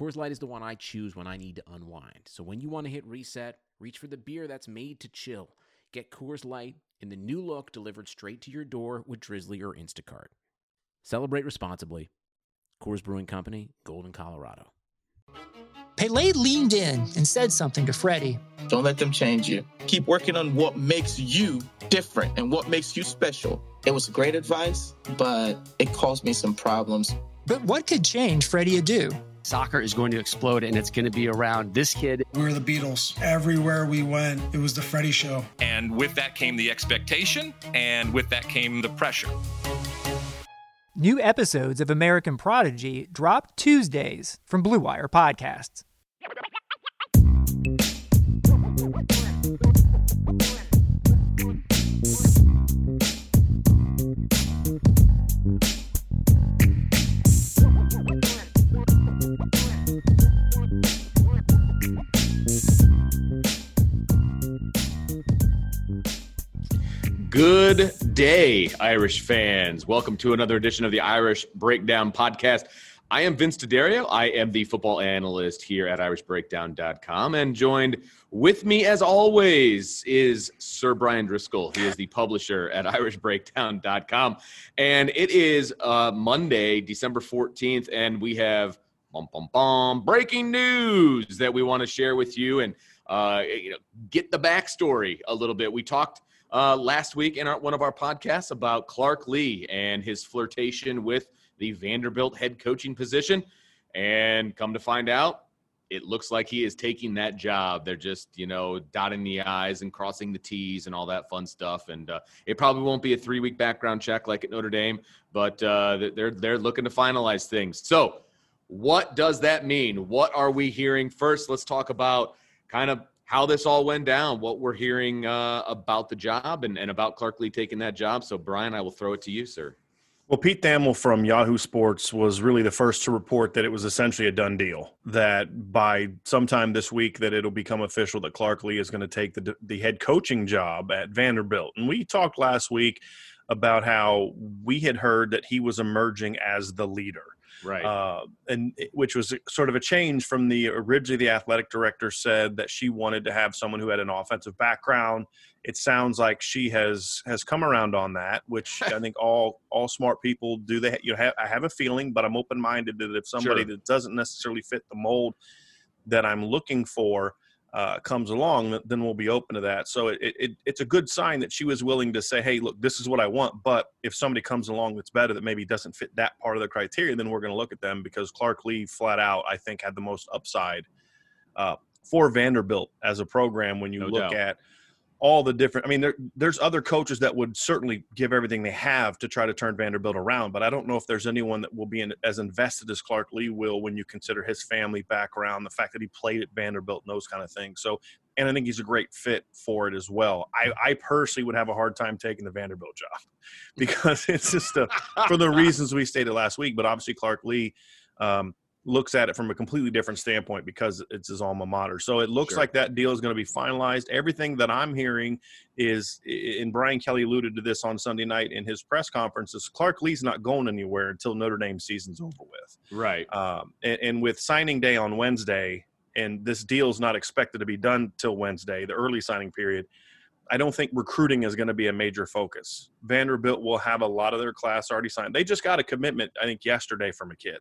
Coors Light is the one I choose when I need to unwind. So when you want to hit reset, reach for the beer that's made to chill. Get Coors Light in the new look delivered straight to your door with Drizzly or Instacart. Celebrate responsibly. Coors Brewing Company, Golden, Colorado. Pele leaned in and said something to Freddie. Don't let them change you. Keep working on what makes you different and what makes you special. It was great advice, but it caused me some problems. But what could change Freddie Adu? Soccer is going to explode and it's going to be around this kid. We were the Beatles. Everywhere we went, it was the Freddie show. And with that came the expectation, and with that came the pressure. New episodes of American Prodigy drop Tuesdays from Blue Wire Podcasts. Good day, Irish fans. Welcome to another edition of the Irish Breakdown Podcast. I am Vince D'Addario. I am the football analyst here at irishbreakdown.com. And joined with me, as always, is Sir Bryan Driskell. He is the publisher at irishbreakdown.com. And it is uh, Monday, December 14th, and we have bum, bum, bum, breaking news that we want to share with you and uh, you know, get the backstory a little bit. We talked uh, last week in our, one of our podcasts about Clark Lea and his flirtation with the Vanderbilt head coaching position. And come to find out, it looks like he is taking that job. They're just, you know, dotting the I's and crossing the T's and all that fun stuff. And uh, it probably won't be a three week background check like at Notre Dame, but uh, they're, they're looking to finalize things. So, what does that mean? What are we hearing? First, let's talk about kind of how this all went down, what we're hearing uh, about the job and, and about Clark Lea taking that job. So, Brian, I will throw it to you, sir. Well, Pete Thamel from Yahoo Sports was really the first to report that it was essentially a done deal. That by sometime this week, that it'll become official that Clark Lea is going to take the the head coaching job at Vanderbilt. And we talked last week about how we had heard that he was emerging as the leader right? Uh, and which was sort of a change from the originally the athletic director said that she wanted to have someone who had an offensive background. It sounds like she has has come around on that, which I think all all smart people do. They you have I have a feeling, but I'm open minded that if somebody Sure. that doesn't necessarily fit the mold that I'm looking for uh, comes along, then we'll be open to that. So it, it, it's a good sign that she was willing to say, hey, look, this is what I want. But if somebody comes along that's better that maybe doesn't fit that part of the criteria, then we're going to look at them because Clark Lea flat out, I think, had the most upside uh, for Vanderbilt as a program when you No look doubt. at all the different. I mean, there, there's other coaches that would certainly give everything they have to try to turn Vanderbilt around, but I don't know if there's anyone that will be in, as invested as Clark Lea will when you consider his family background, the fact that he played at Vanderbilt, and those kind of things. So, and I think he's a great fit for it as well. I, I personally would have a hard time taking the Vanderbilt job because it's just a, for the reasons we stated last week. But obviously, Clark Lea. Um, looks at it from a completely different standpoint because it's his alma mater. So it looks Sure. like that deal is going to be finalized. Everything that I'm hearing is, and Brian Kelly alluded to this on Sunday night in his press conferences. Clark Lea's not going anywhere until Notre Dame season's over with. Right. Um, and, and with signing day on Wednesday, and this deal is not expected to be done till Wednesday, the early signing period. I don't think recruiting is going to be a major focus. Vanderbilt will have a lot of their class already signed. They just got a commitment, I think, yesterday from a kid.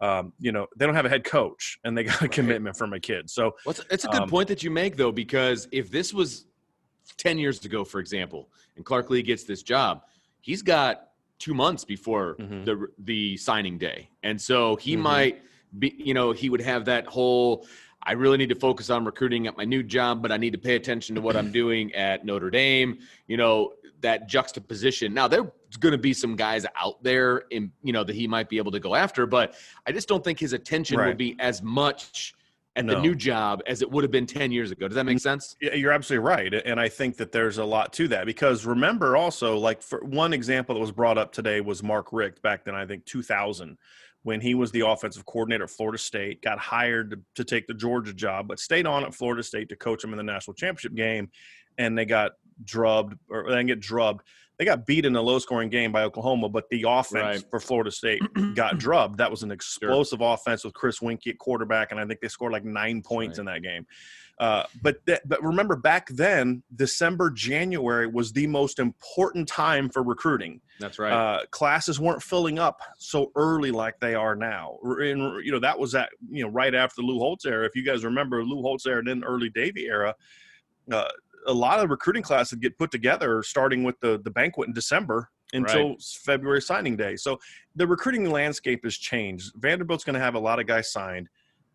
Um, you know, they don't have a head coach, and they got a Right. commitment from a kid. So Well, it's, it's a good Um, point that you make, though, because if this was 10 years ago, for example, and Clark Lea gets this job, he's got two months before Mhm. the the signing day. And so he Mhm. might be, you know, he would have that whole I really need to focus on recruiting at my new job, but I need to pay attention to what I'm doing at Notre Dame. You know, that juxtaposition. Now, there's going to be some guys out there, in, you know, that he might be able to go after, but I just don't think his attention will Right. be as much at the new job as it would have been 10 years ago. Does that make sense? Yeah, you're absolutely right, and I think that there's a lot to that because remember also, like for one example that was brought up today was Mark Richt back then, I think 2000, when he was the offensive coordinator at Florida State, got hired to, to take the Georgia job, but stayed on at Florida State to coach them in the national championship game, and they got drubbed or they didn't get drubbed. They got beat in a low scoring game by Oklahoma, but the offense Right. for Florida State got drubbed. That was an explosive offense with Chris Weinke at quarterback, and I think they scored like nine points right. in that game. Uh, but th- but remember back then, December January was the most important time for recruiting. That's right. Uh, classes weren't filling up so early like they are now. And you know that was that you know right after the Lou Holtz era. If you guys remember Lou Holtz era and then early Davie era, uh, a lot of recruiting classes get put together starting with the the banquet in December until February signing day. So the recruiting landscape has changed. Vanderbilt's going to have a lot of guys signed.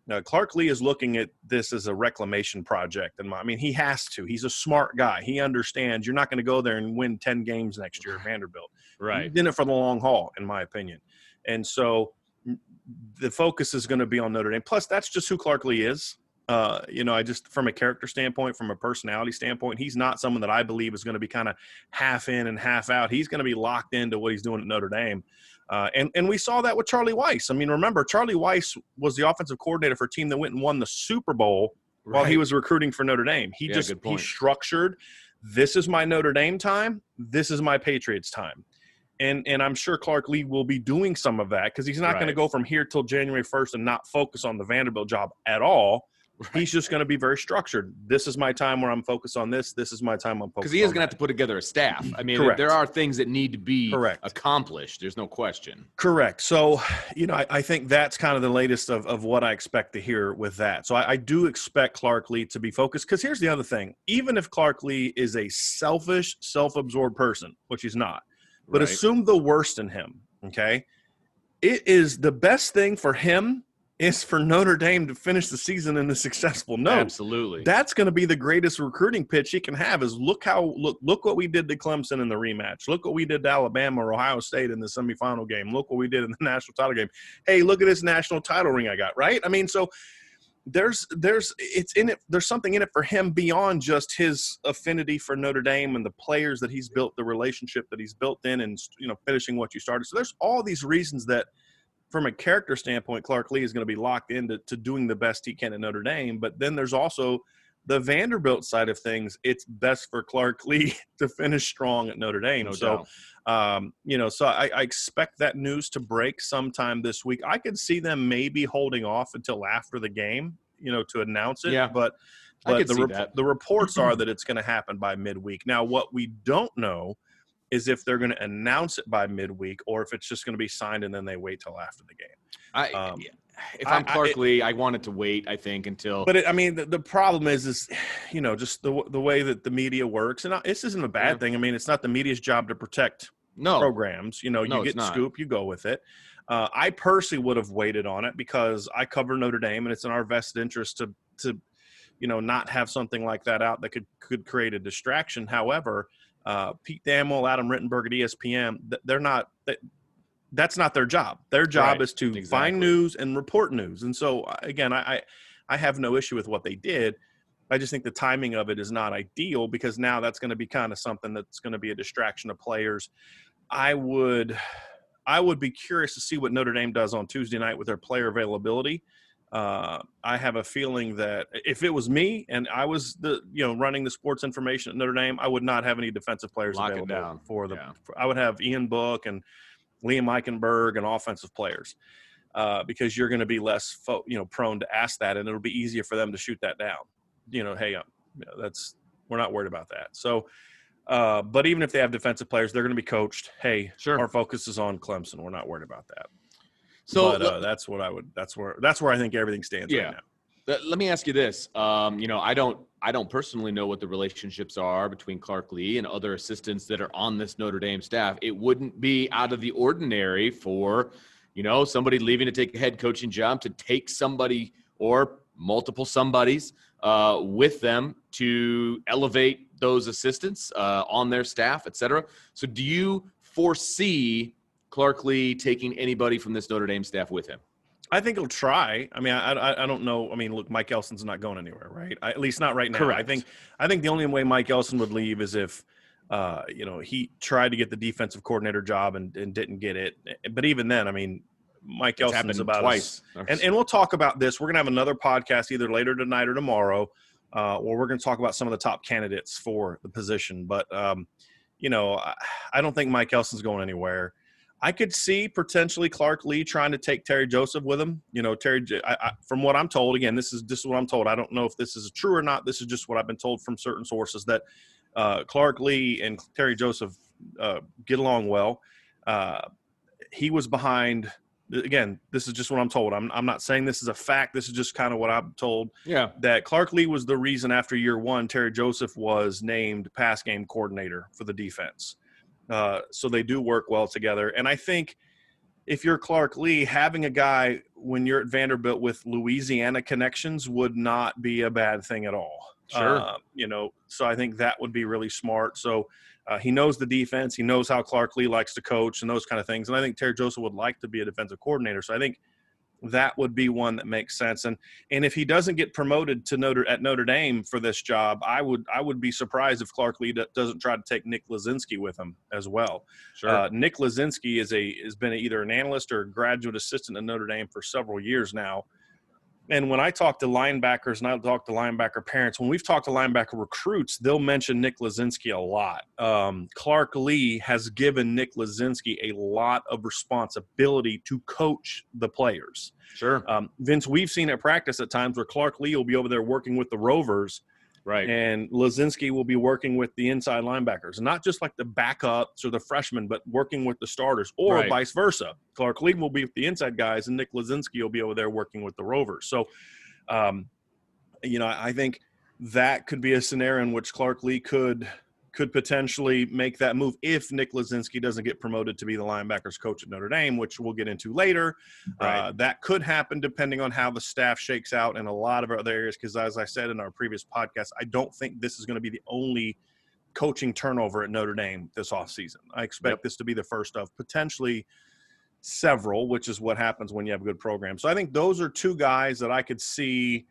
Now, Clark Lea is looking at this as a reclamation project, and I mean he has to. He's a smart guy. He understands you're not going to go there and win ten games next year at Vanderbilt. right. He's in it for the long haul, in my opinion. And so the focus is going to be on Notre Dame. Plus, that's just who Clark Lea is. Uh, you know, I just from a character standpoint, from a personality standpoint, he's not someone that I believe is going to be kind of half in and half out. He's going to be locked into what he's doing at Notre Dame. Uh, and and we saw that with Charlie Weis. I mean, remember Charlie Weis was the offensive coordinator for a team that went and won the Super Bowl while he was recruiting for Notre Dame. He Yeah, just he structured. This is my Notre Dame time. This is my Patriots time. And and I'm sure Clark Lea will be doing some of that because he's not going to go from here till January 1st and not focus on the Vanderbilt job at all. He's just going to be very structured. This is my time where I'm focused on this. This is my time I'm focused. Because he is going to have to put together a staff. I mean, Correct. there are things that need to be Correct. accomplished. There's no question. Correct. So, you know, I, I think that's kind of the latest of, of what I expect to hear with that. So I, I do expect Clark Lea to be focused because here's the other thing. Even if Clark Lea is a selfish, self absorbed person, which he's not, but right? assume the worst in him, okay? It is the best thing for him is for Notre Dame to finish the season in a successful note. Absolutely. That's going to be the greatest recruiting pitch he can have. Is look how look look what we did to Clemson in the rematch. Look what we did to Alabama or Ohio State in the semifinal game. Look what we did in the national title game. Hey, look at this national title ring I got. Right? I mean, so there's there's it's in it. There's something in it for him beyond just his affinity for Notre Dame and the players that he's built, the relationship that he's built in, and you know finishing what you started. So there's all these reasons that from a character standpoint, Clark Lea is going to be locked into to doing the best he can at Notre Dame. But then there's also the Vanderbilt side of things. It's best for Clark Lea to finish strong at Notre Dame. no so, um, you know, so I, I expect that news to break sometime this week. I could see them maybe holding off until after the game, you know, to announce it. Yeah. but but the see rep- that. the reports are that it's going to happen by midweek. Now, what we don't know is if they're going to announce it by midweek or if it's just going to be signed and then they wait till after the game. I, um, if I'm Clark I- Lea, I wanted to wait. I think until. But it, I mean, the, the problem is, is you know, just the the way that the media works, and I- this isn't a bad Yeah. thing. I mean, it's not the media's job to protect no, programs. You know, No, you get scoop, you go with it. Uh, I personally would have waited on it because I cover Notre Dame, and it's in our vested interest to to you know not have something like that out that could could create a distraction. However, uh, Pete Thamel, Adam Rittenberg at ESPN, they're not. They, that's not their job. Their job Right, is to exactly. find news and report news. And so, uh, again, I, I I have no issue with what they did. I just think the timing of it is not ideal because now that's going to be kind of something that's going to be a distraction of players. I would, I would be curious to see what Notre Dame does on Tuesday night with their player availability. Uh, I have a feeling that if it was me and I was the you know running the sports information at Notre Dame, I would not have any defensive players Lock available down. for the. Yeah. for- I would have Ian Book and Liam Eichenberg and offensive players uh, because you're going to be less fo- you know prone to ask that, and it'll be easier for them to shoot that down. You know, hey, um, you know, that's we're not worried about that. So. Uh, but even if they have defensive players, they're going to be coached. Hey, Sure. our focus is on Clemson. We're not worried about that. So but, uh, that's what I would. That's where. That's where I think everything stands Yeah. right now. Let let me ask you this. Um, you know, I don't I don't personally know what the relationships are between Clark Lea and other assistants that are on this Notre Dame staff. It wouldn't be out of the ordinary for, you know, somebody leaving to take a head coaching job to take somebody or multiple somebodies uh, with them to elevate those assistants uh, on their staff, et cetera. So do you foresee Clark Lea taking anybody from this Notre Dame staff with him? I think he'll try. I mean, I, I, I don't know. I mean, look, Mike Elston's not going anywhere, right? I, at least not right now. Correct. I think I think the only way Mike Elston would leave is if, uh, you know, he tried to get the defensive coordinator job and, and didn't get it. But even then, I mean, Mike It's Elston's about twice. And and we'll talk about this. We're gonna have another podcast either later tonight or tomorrow, uh, where we're gonna talk about some of the top candidates for the position. But um, you know, I, I don't think Mike Elston's going anywhere. I could see potentially Clark Lea trying to take Terry Joseph with him. You know, Terry. I, I, from what I'm told, again, this is this is what I'm told. I don't know if this is true or not. This is just what I've been told from certain sources that uh, Clark Lea and Terry Joseph uh, get along well. Uh, he was behind. Again, this is just what I'm told. I'm I'm not saying this is a fact. This is just kind of what I'm told Yeah. that Clark Lea was the reason after year one, Terry Joseph was named pass game coordinator for the defense. Uh, so they do work well together. And I think if you're Clark Lea, having a guy when you're at Vanderbilt with Louisiana connections would not be a bad thing at all. Sure. Uh, you know, so I think that would be really smart. So uh, he knows the defense. He knows how Clark Lea likes to coach and those kind of things. And I think Terry Joseph would like to be a defensive coordinator. So I think that would be one that makes sense. And and if he doesn't get promoted to Notre at Notre Dame for this job, I would I would be surprised if Clark Lea d- doesn't try to take Nick Lezynski with him as well. Sure. Uh, Nick Lezynski is a has been either an analyst or a graduate assistant at Notre Dame for several years now. And when I talk to linebackers and I talk to linebacker parents, when we've talked to linebacker recruits, they'll mention Nick Lezynski a lot. Um, Clark Lea has given Nick Lezynski a lot of responsibility to coach the players. sure. Um, Vince, we've seen at practice at times where Clark Lea will be over there working with the Rovers Right. and Lezynski will be working with the inside linebackers, not just like the backups or the freshmen, but working with the starters, or Right. vice versa. Clark Lea will be with the inside guys, and Nick Lezynski will be over there working with the Rovers. So, um, you know, I think that could be a scenario in which Clark Lea could could potentially make that move if Nick Lezynski doesn't get promoted to be the linebackers coach at Notre Dame, which we'll get into later. Right. Uh, that could happen depending on how the staff shakes out in a lot of other areas. Because as I said in our previous podcast, I don't think this is going to be the only coaching turnover at Notre Dame this offseason. I expect Yep. this to be the first of potentially several, which is what happens when you have a good program. So I think those are two guys that I could see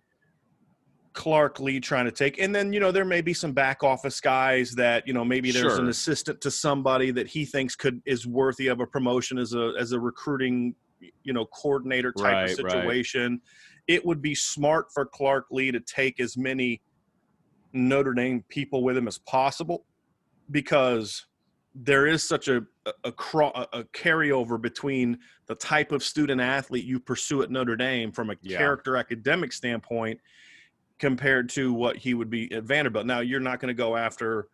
Clark Lea trying to take. And then, you know, there may be some back office guys that, you know, maybe there's an assistant to somebody that he thinks could is worthy of a promotion as a as a recruiting, you know, coordinator type Right, of right. situation. It would be smart for Clark Lea to take as many Notre Dame people with him as possible because there is such a a, a, a a carryover between the type of student athlete you pursue at Notre Dame from a Yeah. character academic standpoint compared to what he would be at Vanderbilt. Now you're not going to go after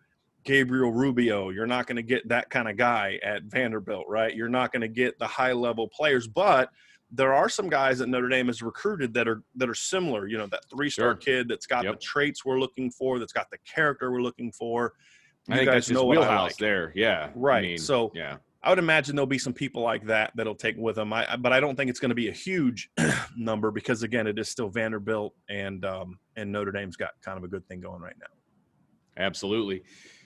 Gabriel Rubio. You're not going to get that kind of guy at Vanderbilt, right? You're not going to get the high level players, but there are some guys that Notre Dame has recruited that are that are similar. You know, that three star Sure. kid that's got Yep. the traits we're looking for, that's got the character we're looking for. I think guys that's his know I wheelhouse like. there. Yeah. I Right. mean, So- yeah. I would imagine there'll be some people like that that'll take with them. I, but I don't think it's going to be a huge number because again, it is still Vanderbilt and um, and Notre Dame's got kind of a good thing going right now. Absolutely.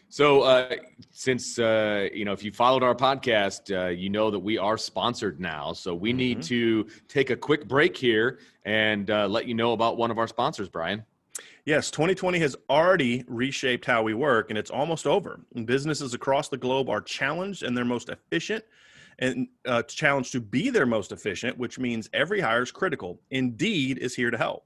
So, uh, since uh, you know, if you followed our podcast, uh, you know that we are sponsored now. So we need Mhm. to take a quick break here and uh, let you know about one of our sponsors, Brian. Yes, 2020 has already reshaped how we work, and it's almost over. And businesses across the globe are challenged in their most efficient and uh, challenged to be their most efficient, which means every hire is critical. Indeed is here to help.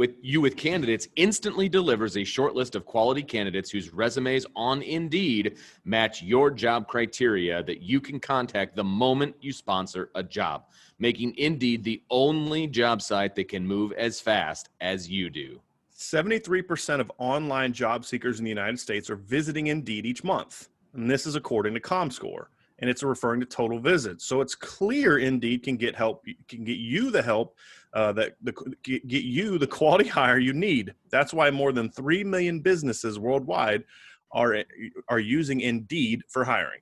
with you with candidates instantly delivers a short list of quality candidates whose resumes on Indeed match your job criteria that you can contact the moment you sponsor a job, making Indeed the only job site that can move as fast as you do. 73% of online job seekers in the United States are visiting Indeed each month. And this is according to ComScore and it's referring to total visits. So it's clear Indeed can get help, can get you the help uh, that the, get you the quality hire you need. That's why more than three million businesses worldwide are are using Indeed for hiring.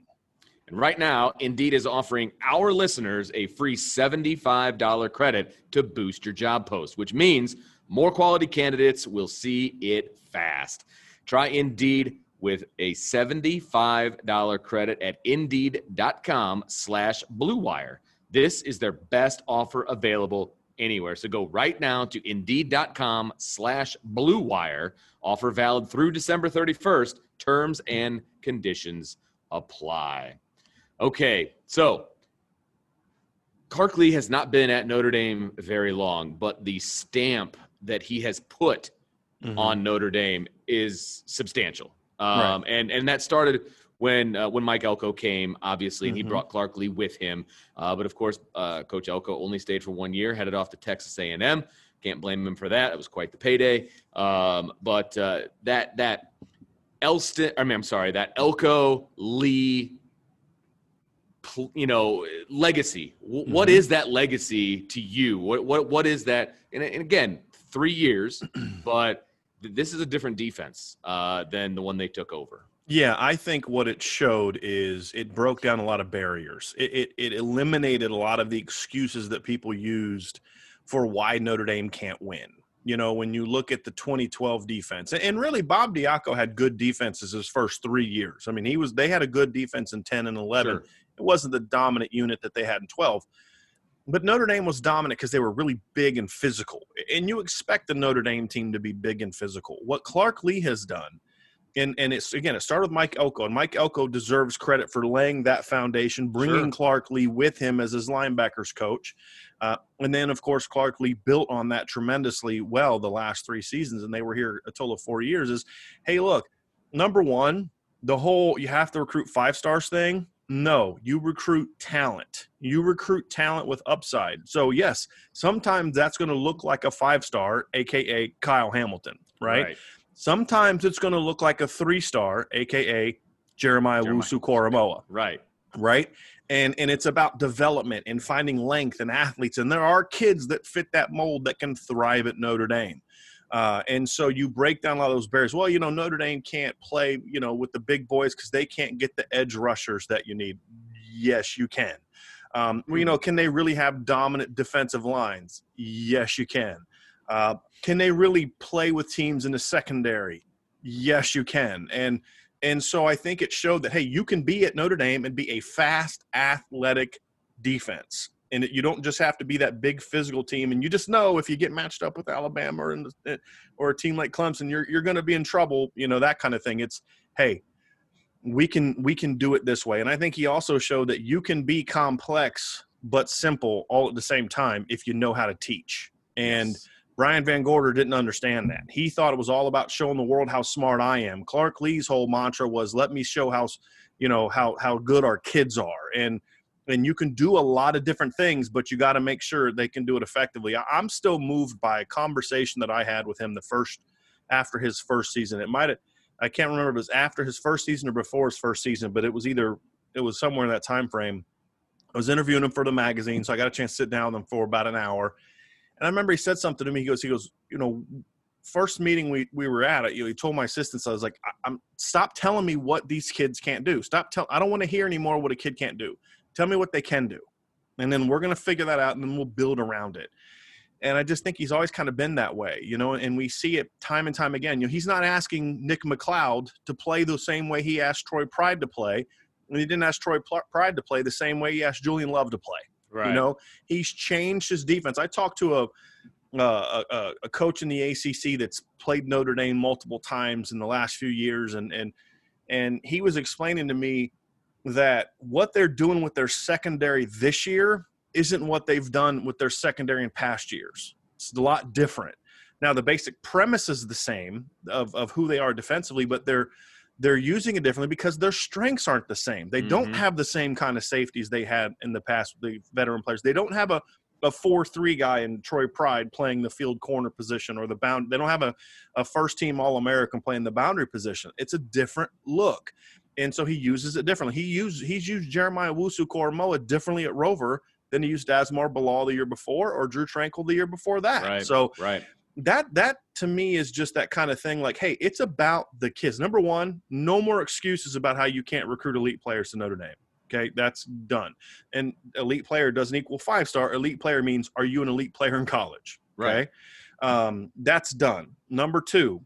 And right now, Indeed is offering our listeners a free $75 credit to boost your job post, which means more quality candidates will see it fast. Try Indeed with a $75 credit at indeed.com slash bluewire. This is their best offer available anywhere. So go right now to indeed.com slash bluewire. Offer valid through December 31st. Terms and conditions apply. Okay, so Clark has not been at Notre Dame very long, but the stamp that he has put mm-hmm. on Notre Dame is substantial. Um, right. and and that started when uh, when Mike Elko came, obviously, and he mm-hmm. brought Clark Lea with him. Uh, but of course, uh, Coach Elko only stayed for one year, headed off to Texas A&M. Can't blame him for that. It was quite the payday. Um, but uh, that that Elston, I mean, I'm sorry, that Elko Lea, you know, legacy. mm-hmm. What is that legacy to you? What what what is that? and, and again, three years, but this is a different defense uh, than the one they took over. Yeah, I think what it showed is it broke down a lot of barriers. It, it, it eliminated a lot of the excuses that people used for why Notre Dame can't win. You know, when you look at the 2012 defense, and really Bob Diaco had good defenses his first three years. I mean, he was they had a good defense in 10 and 11. Sure. It wasn't the dominant unit that they had in 12 but Notre Dame was dominant because they were really big and physical. And you expect the Notre Dame team to be big and physical. What Clark Lea has done, and, and it's again, it started with Mike Elko, and Mike Elko deserves credit for laying that foundation, bringing sure. Clark Lea with him as his linebackers coach. Uh, and then, of course, Clark Lea built on that tremendously well the last three seasons, and they were here a total of four years. Is hey, look, number one, the whole you have to recruit five stars thing no, you recruit talent. You recruit talent with upside. So, yes, sometimes that's going to look like a five star, AKA Kyle Hamilton, right? right. Sometimes it's going to look like a three star, AKA Jeremiah, Jeremiah. Wusu Koramoah. Right. Right. And, and it's about development and finding length and athletes. And there are kids that fit that mold that can thrive at Notre Dame. Uh, and so you break down a lot of those barriers. Well, you know, Notre Dame can't play, you know, with the big boys because they can't get the edge rushers that you need. Yes, you can. Um, well, you know, can they really have dominant defensive lines? Yes, you can. Uh, can they really play with teams in the secondary? Yes, you can. And and so I think it showed that hey, you can be at Notre Dame and be a fast, athletic defense and you don't just have to be that big physical team. And you just know if you get matched up with Alabama or the, eh, or a team like Clemson, you're you're going to be in trouble. You know that kind of thing. It's hey, we can we can do it this way. And I think he also showed that you can be complex but simple all at the same time if you know how to teach. And yes. Brian VanGorder didn't understand that. He thought it was all about showing the world how smart I am. Clark Lea's whole mantra was, "Let me show how you know how how good our kids are." And and you can do a lot of different things, but you got to make sure they can do it effectively. I'm still moved by a conversation that I had with him the first after his first season. It might have, I can't remember if it was after his first season or before his first season, but it was either it was somewhere in that time frame. I was interviewing him for the magazine, so I got a chance to sit down with him for about an hour. And I remember he said something to me. He goes, he goes, you know, first meeting we, we were at, you know, he told my assistants, I was like, I, am stop telling me what these kids can't do. Stop tell. I don't want to hear anymore what a kid can't do. Tell me what they can do. and then we're going to figure that out, and then we'll build around it. And I just think he's always kind of been that way, you know, and we see it time and time again. You know, he's not asking Nick McCloud to play the same way he asked Troy Pride to play, and he didn't ask Troy Pride to play the same way he asked Julian Love to play. Right. You know, he's changed his defense. I talked to a uh, a, a, coach in the ACC that's played Notre Dame multiple times in the last few years, and and and he was explaining to me that what they're doing with their secondary this year isn't what they've done with their secondary in past years. It's a lot different. Now the basic premise is the same of, of who they are defensively, but they're they're using it differently because their strengths aren't the same. They mm-hmm. don't have the same kind of safeties they had in the past, the veteran players. They don't have a a four three guy in Troy Pride playing the field corner position or the bound. They don't have a, a first team All American playing the boundary position. It's a different look, and so he uses it differently. He used he's used Jeremiah Owusu-Koramoah differently at Rover than he used Asmar Bilal the year before or Drew Tranquill the year before that. Right, so right. That that to me is just that kind of thing. Like, hey, it's about the kids. Number one, no more excuses about how you can't recruit elite players to Notre Dame. Okay, that's done. And elite player doesn't equal five star. Elite player means are you an elite player in college? Okay, right. um, that's done. Number two,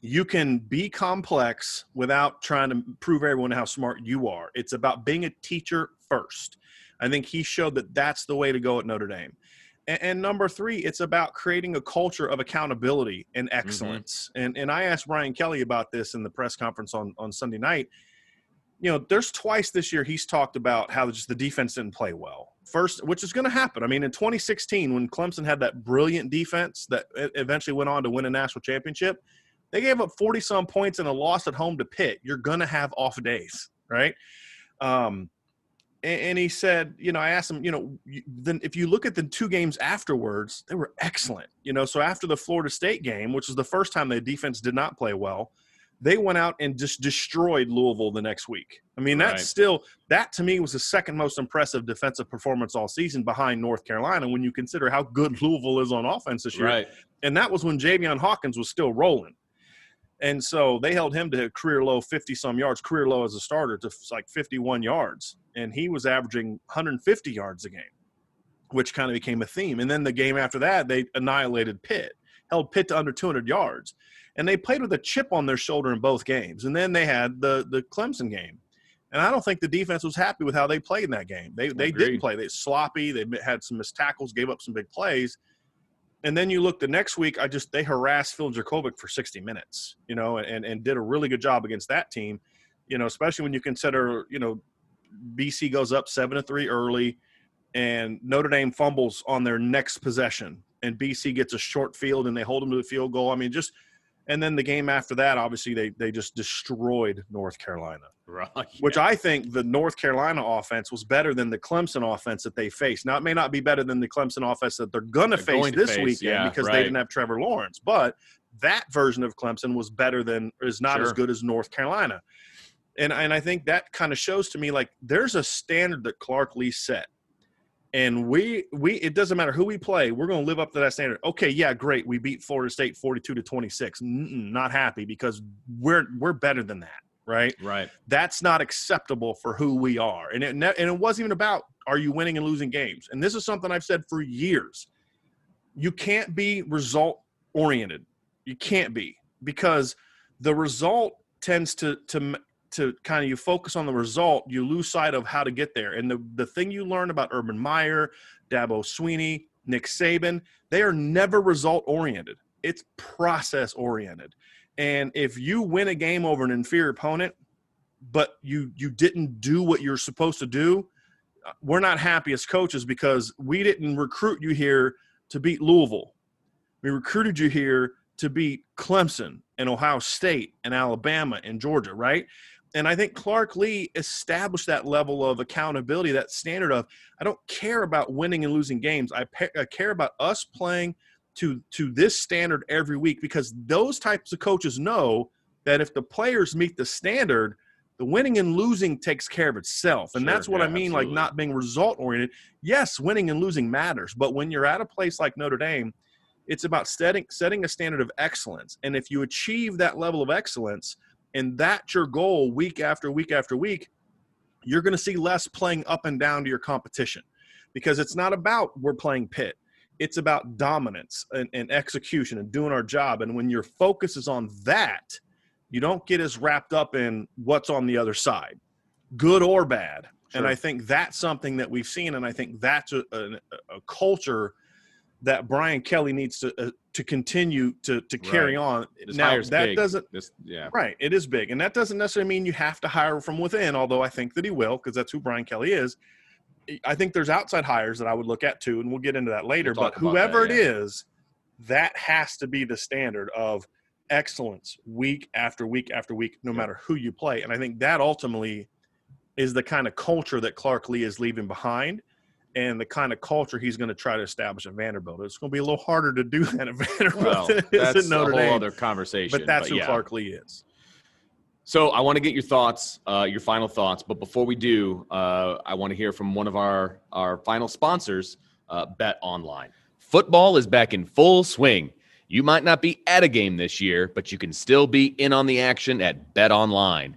you can be complex without trying to prove everyone how smart you are. It's about being a teacher first. I think he showed that that's the way to go at Notre Dame. And, and number three, it's about creating a culture of accountability and mm-hmm. excellence. Mm-hmm. And and I asked Brian Kelly about this in the press conference on on Sunday night. You know, there's twice this year he's talked about how just the defense didn't play well. First, which is going to happen. I mean, in 2016, when Clemson had that brilliant defense that eventually went on to win a national championship, they gave up 40 some points in a loss at home to Pitt. You're going to have off days, right? Um, and, he said, you know, I asked him, you know, then if you look at the two games afterwards, they were excellent. You know, so after the Florida State game, which was the first time the defense did not play well, they went out and just destroyed Louisville the next week. I mean, that's right. still that to me was the second most impressive defensive performance all season behind North Carolina when you consider how good Louisville is on offense this year. Right. And that was when Javian Hawkins was still rolling. And so they held him to a career low 50 some yards, career low as a starter to like 51 yards. And he was averaging 150 yards a game, which kind of became a theme. And then the game after that, they annihilated Pitt, held Pitt to under 200 yards. And they played with a chip on their shoulder in both games. And then they had the, the Clemson game. And I don't think the defense was happy with how they played in that game. They, they did play. They sloppy. They had some missed tackles, gave up some big plays and then you look the next week, I just they harassed Phil Jurkovec for 60 minutes, you know, and and did a really good job against that team, you know, especially when you consider, you know, BC goes up seven to three early, and Notre Dame fumbles on their next possession, and BC gets a short field and they hold them to the field goal. I mean, just and then the game after that, obviously they they just destroyed North Carolina. Right. Which I think the North Carolina offense was better than the Clemson offense that they faced. Now it may not be better than the Clemson offense that they're gonna they're face this face, weekend yeah, because right. they didn't have Trevor Lawrence. But that version of Clemson was better than is not sure. as good as North Carolina. And and I think that kind of shows to me like there's a standard that Clark Lea set and we we it doesn't matter who we play we're going to live up to that standard. Okay yeah great we beat florida state 42 to 26 Mm-mm, not happy because we're we're better than that right? Right. That's not acceptable for who we are. And it and it wasn't even about are you winning and losing games? And this is something i've said for years. You can't be result oriented you can't be because the result tends to to to kind of you focus on the result, you lose sight of how to get there. And the, the thing you learn about Urban Meyer, Dabo Swinney, Nick Saban, they are never result oriented. It's process oriented. And if you win a game over an inferior opponent, but you you didn't do what you're supposed to do, uh, we're not happy as coaches because we didn't recruit you here to beat Louisville. We recruited you here to beat Clemson and Ohio State and Alabama and Georgia, right? And I think Clark Lea established that level of accountability, that standard of I don't care about winning and losing games. I, I, care about us playing to to this standard every week because those types of coaches know that if the players meet the standard, the winning and losing takes care of itself. And sure, that's what yeah, I mean, absolutely. like not being result oriented. Yes, winning and losing matters, but when you're at a place like Notre Dame, it's about setting setting a standard of excellence. And if you achieve that level of excellence – and that's your goal week after week after week, you're going to see less playing up and down to your competition. because it's not about we're playing Pitt. It's about dominance and, and execution and doing our job. And when your focus is on that, you don't get as wrapped up in what's on the other side, good or bad. Sure. And I think that's something that we've seen, and I think that's a, a, a culture that Brian Kelly needs to uh, to continue to to carry right. on. This now that big. doesn't this, yeah right. It is big, and that doesn't necessarily mean you have to hire from within. Although I think that he will, because that's who Brian Kelly is. I think there's outside hires that I would look at too, and we'll get into that later. We'll but whoever that, yeah. it is, that has to be the standard of excellence week after week after week, no matter who you play. And I think that ultimately is the kind of culture that Clark Lea is leaving behind and the kind of culture he's going to try to establish at Vanderbilt. It's going to be a little harder to do that at Vanderbilt well, than it is that's a whole Dame. other conversation. But that's who yeah. Clark Lea is. So I want to get your thoughts, uh, your final thoughts. But before we do, uh, I want to hear from one of our our final sponsors, uh, Bet Online. Football is back in full swing. You might not be at a game this year, but you can still be in on the action at Bet Online.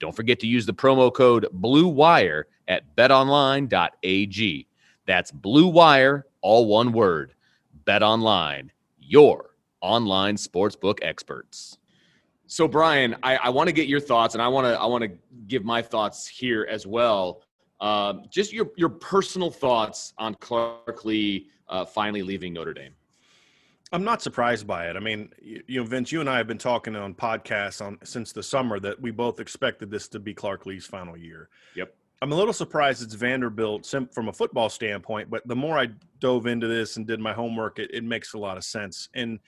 Don't forget to use the promo code BLUEWIRE at betonline.ag. That's Blue Wire, all one word. Bet Online, your online sportsbook experts. So, Brian, I, I want to get your thoughts, and I want to I want to give my thoughts here as well. Um, just your your personal thoughts on Clark Lea uh, finally leaving Notre Dame. I'm not surprised by it. I mean, you, know, Vince, you and I have been talking on podcasts on since the summer that we both expected this to be Clark Lea's final year. Yep. I'm a little surprised it's Vanderbilt from a football standpoint, but the more I dove into this and did my homework, it, it makes a lot of sense, and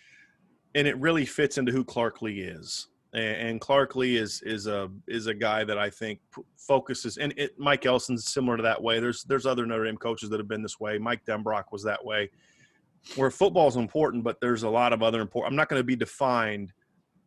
and it really fits into who Clark Lea is. And, and Clark Lea is is a is a guy that I think focuses, and it, Mike Elston's similar to that way. There's there's other Notre Dame coaches that have been this way. Mike Denbrock was that way where football is important, but there's a lot of other important. I'm not going to be defined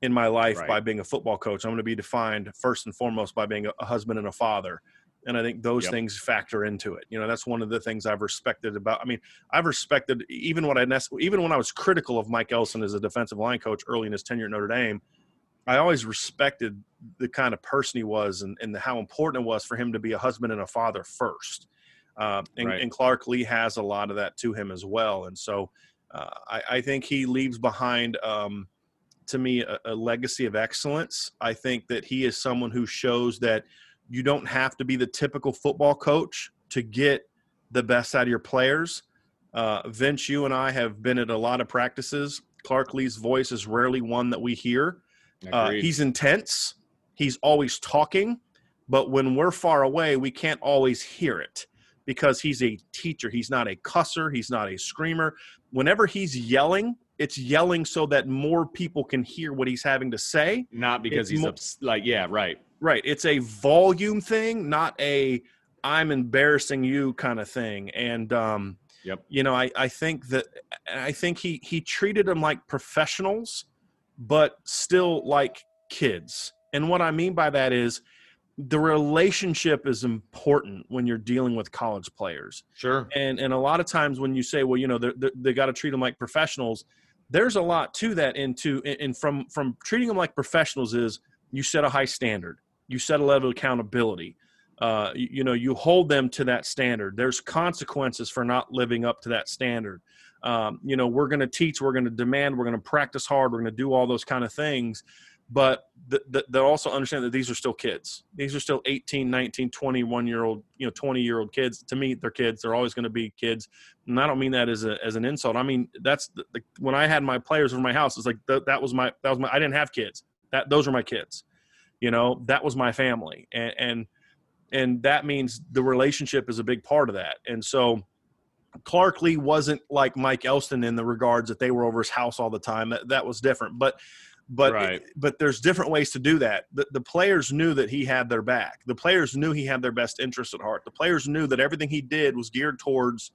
in my life Right. by being a football coach. I'm going to be defined first and foremost by being a, husband and a father. And I think those Yep. things factor into it. You know, that's one of the things I've respected about. I mean, I've respected even what I even when I was critical of Mike Elston as a defensive line coach early in his tenure at Notre Dame. I always respected the kind of person he was and, and how important it was for him to be a husband and a father first. Uh, and, Right. and Clark Lea has a lot of that to him as well. And so uh, I, I think he leaves behind, um, to me, a, a legacy of excellence. I think that he is someone who shows that you don't have to be the typical football coach to get the best out of your players. Uh, Vince, you and I have been at a lot of practices. Clark Lea's voice is rarely one that we hear. Uh, he's intense. He's always talking, but when we're far away, we can't always hear it because he's a teacher. He's not a cusser. He's not a screamer. Whenever he's yelling, it's yelling so that more people can hear what he's having to say. Not because It's he's mo- ups- like, yeah, right. Right. It's a volume thing, not a I'm embarrassing you kind of thing. And um, Yep. you know, I, I think that I think he he treated them like professionals, but still like kids. And what I mean by that is the relationship is important when you're dealing with college players. Sure. and and a lot of times when you say well you know they're, they're, they got to treat them like professionals there's a lot to that into and from from treating them like professionals is you set a high standard you set a level of accountability uh, you, you know you hold them to that standard. There's consequences for not living up to that standard. Um, you know we're going to teach we're going to demand we're going to practice hard we're going to do all those kind of things but th- th- they'll also understand that these are still kids. These are still 18 19 21 year old you know 20 year old kids. To me they're kids they're always going to be kids. And i don't mean that as a as an insult. I mean that's the, the, when i had my players over my house it's like th- that was my that was my i didn't have kids. That those are my kids. You know that was my family. And and and that means the relationship is a big part of that. And so Clark Lea wasn't like Mike Elston in the regards that they were over his house all the time. That, that was different. But but Right. but there's different ways to do that. The, the players knew that he had their back. The players knew he had their best interest at heart. The players knew that everything he did was geared towards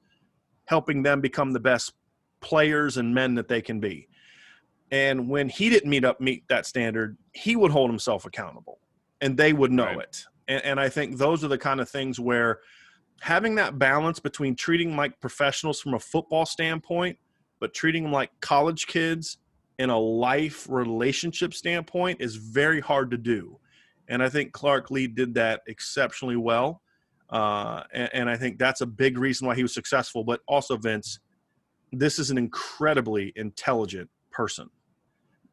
helping them become the best players and men that they can be. And when he didn't meet up meet that standard, he would hold himself accountable, and they would know Right. it. And, and I think those are the kind of things where having that balance between treating like professionals from a football standpoint, but treating them like college kids in a life relationship standpoint is very hard to do. And I think Clark Lea did that exceptionally well. Uh, and, and I think that's a big reason why he was successful. But also, Vince, this is an incredibly intelligent person.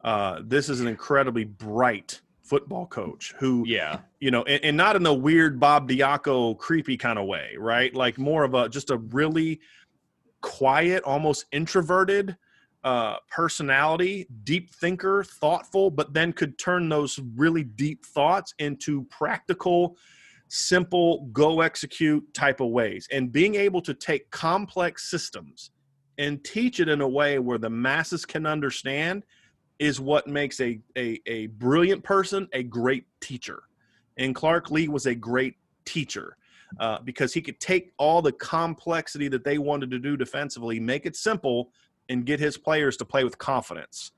Uh, this is an incredibly bright football coach who, Yeah. you know, and, and not in a weird Bob Diaco creepy kind of way, right? Like more of a just a really quiet, almost introverted uh, personality, deep thinker, thoughtful, but then could turn those really deep thoughts into practical, simple, go execute type of ways. And being able to take complex systems and teach it in a way where the masses can understand is what makes a, a, a brilliant person a great teacher. And Clark Lea was a great teacher uh, because he could take all the complexity that they wanted to do defensively, make it simple, and get his players to play with confidence.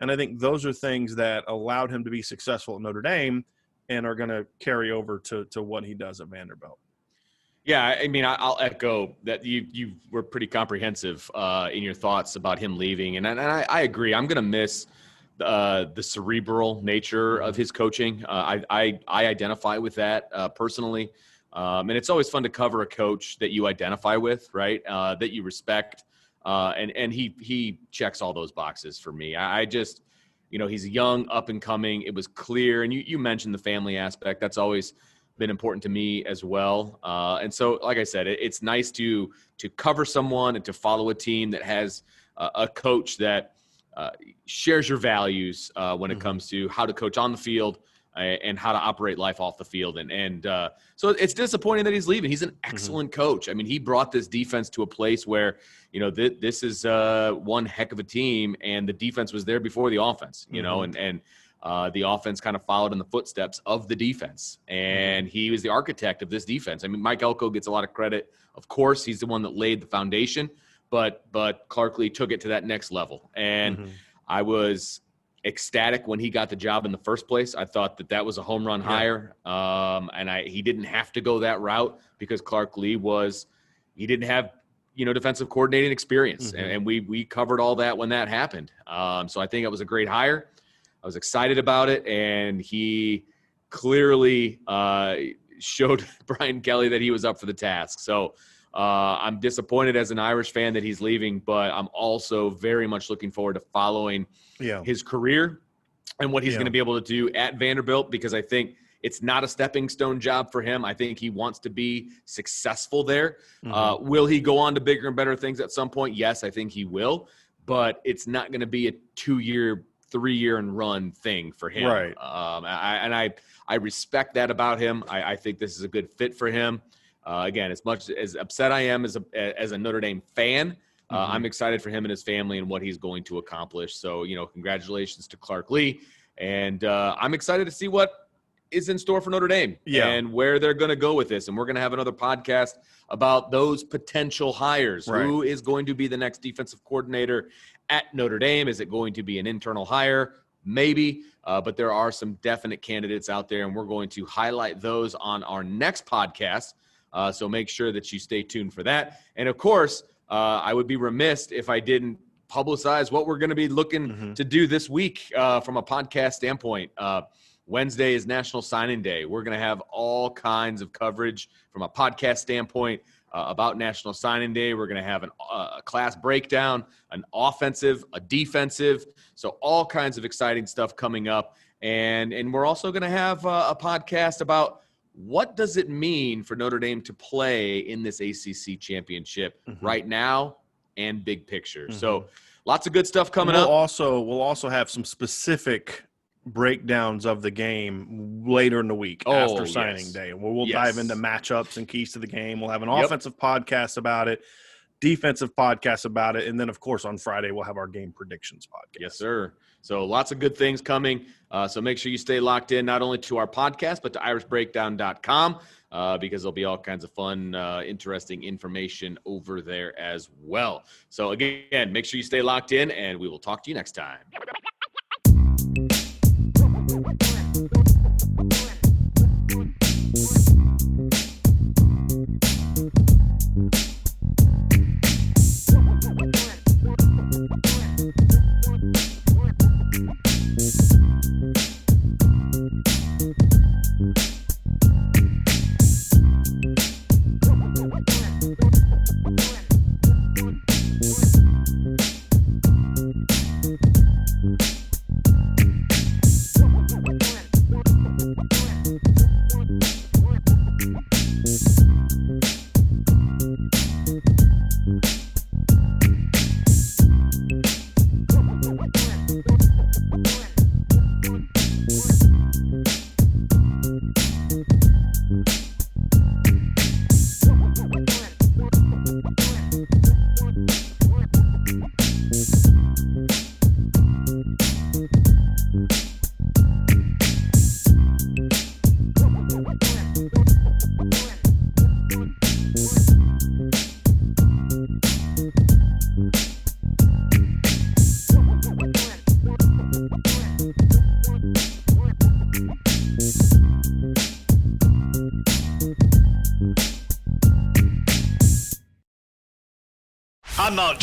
And I think those are things that allowed him to be successful at Notre Dame and are going to carry over to, to what he does at Vanderbilt. Yeah, I mean, I'll echo that you you were pretty comprehensive uh, in your thoughts about him leaving, and, and I, I agree. I'm going to miss uh, the cerebral nature of his coaching. Uh, I, I I identify with that uh, personally, um, and it's always fun to cover a coach that you identify with, right? Uh, that you respect, uh, and and he he checks all those boxes for me. I, I just, you know, he's young, up and coming. It was clear, and you you mentioned the family aspect. That's always been important to me as well. Uh, and so, like I said, it, it's nice to to cover someone and to follow a team that has uh, a coach that uh, shares your values uh, when it comes to how to coach on the field and how to operate life off the field. And and uh, so it's disappointing that he's leaving. He's an excellent coach. I mean, he brought this defense to a place where you know th- this is uh, one heck of a team, and the defense was there before the offense. You know, Mhm. and and uh, the offense kind of followed in the footsteps of the defense, and he was the architect of this defense. I mean, Mike Elko gets a lot of credit. Of course, he's the one that laid the foundation, but but Clark Lea took it to that next level, and Mhm. I was ecstatic when he got the job in the first place. I thought that that was a home run Yeah. hire, um, and I he didn't have to go that route because Clark Lea was he didn't have you know defensive coordinating experience, Mhm. and, and we we covered all that when that happened. Um, so I think it was a great hire. I was excited about it, and he clearly uh, showed Brian Kelly that he was up for the task. So uh, I'm disappointed as an Irish fan that he's leaving, but I'm also very much looking forward to following Yeah. his career and what he's Yeah. going to be able to do at Vanderbilt because I think it's not a stepping stone job for him. I think he wants to be successful there. Mm-hmm. Uh, will he go on to bigger and better things at some point? Yes, I think he will, but it's not going to be a two year, three year and run thing for him. Right. Um, I, and I, I respect that about him. I, I think this is a good fit for him. Uh, again, as much as upset I am as a as a Notre Dame fan, uh, Mhm. I'm excited for him and his family and what he's going to accomplish. So, you know, congratulations to Clark Lea, and uh, I'm excited to see what is in store for Notre Dame Yeah. and where they're going to go with this. And we're going to have another podcast about those potential hires. Right. Who is going to be the next defensive coordinator at Notre Dame? Is it going to be an internal hire? Maybe, uh, but there are some definite candidates out there, and we're going to highlight those on our next podcast. Uh, so make sure that you stay tuned for that. And of course, uh, I would be remiss if I didn't publicize what we're going to be looking Mhm. to do this week uh, from a podcast standpoint. Uh, Wednesday is National Signing Day. We're going to have all kinds of coverage from a podcast standpoint uh, about National Signing Day. We're going to have an, uh, a class breakdown, an offensive, a defensive. So all kinds of exciting stuff coming up, and and we're also going to have uh, a podcast about what does it mean for Notre Dame to play in this ACC championship Mhm. right now and big picture. So lots of good stuff coming we'll up. Also, we'll also have some specific breakdowns of the game later in the week Oh, after signing yes. day, where we'll Yes. dive into matchups and keys to the game. We'll have an Yep. offensive podcast about it, defensive podcast about it, and then of course on Friday we'll have our game predictions podcast. Yes, sir. So lots of good things coming. Uh, so make sure you stay locked in not only to our podcast, but to irishbreakdown.com. uh, because there'll be all kinds of fun, uh, interesting information over there as well. So, again, make sure you stay locked in, and we will talk to you next time.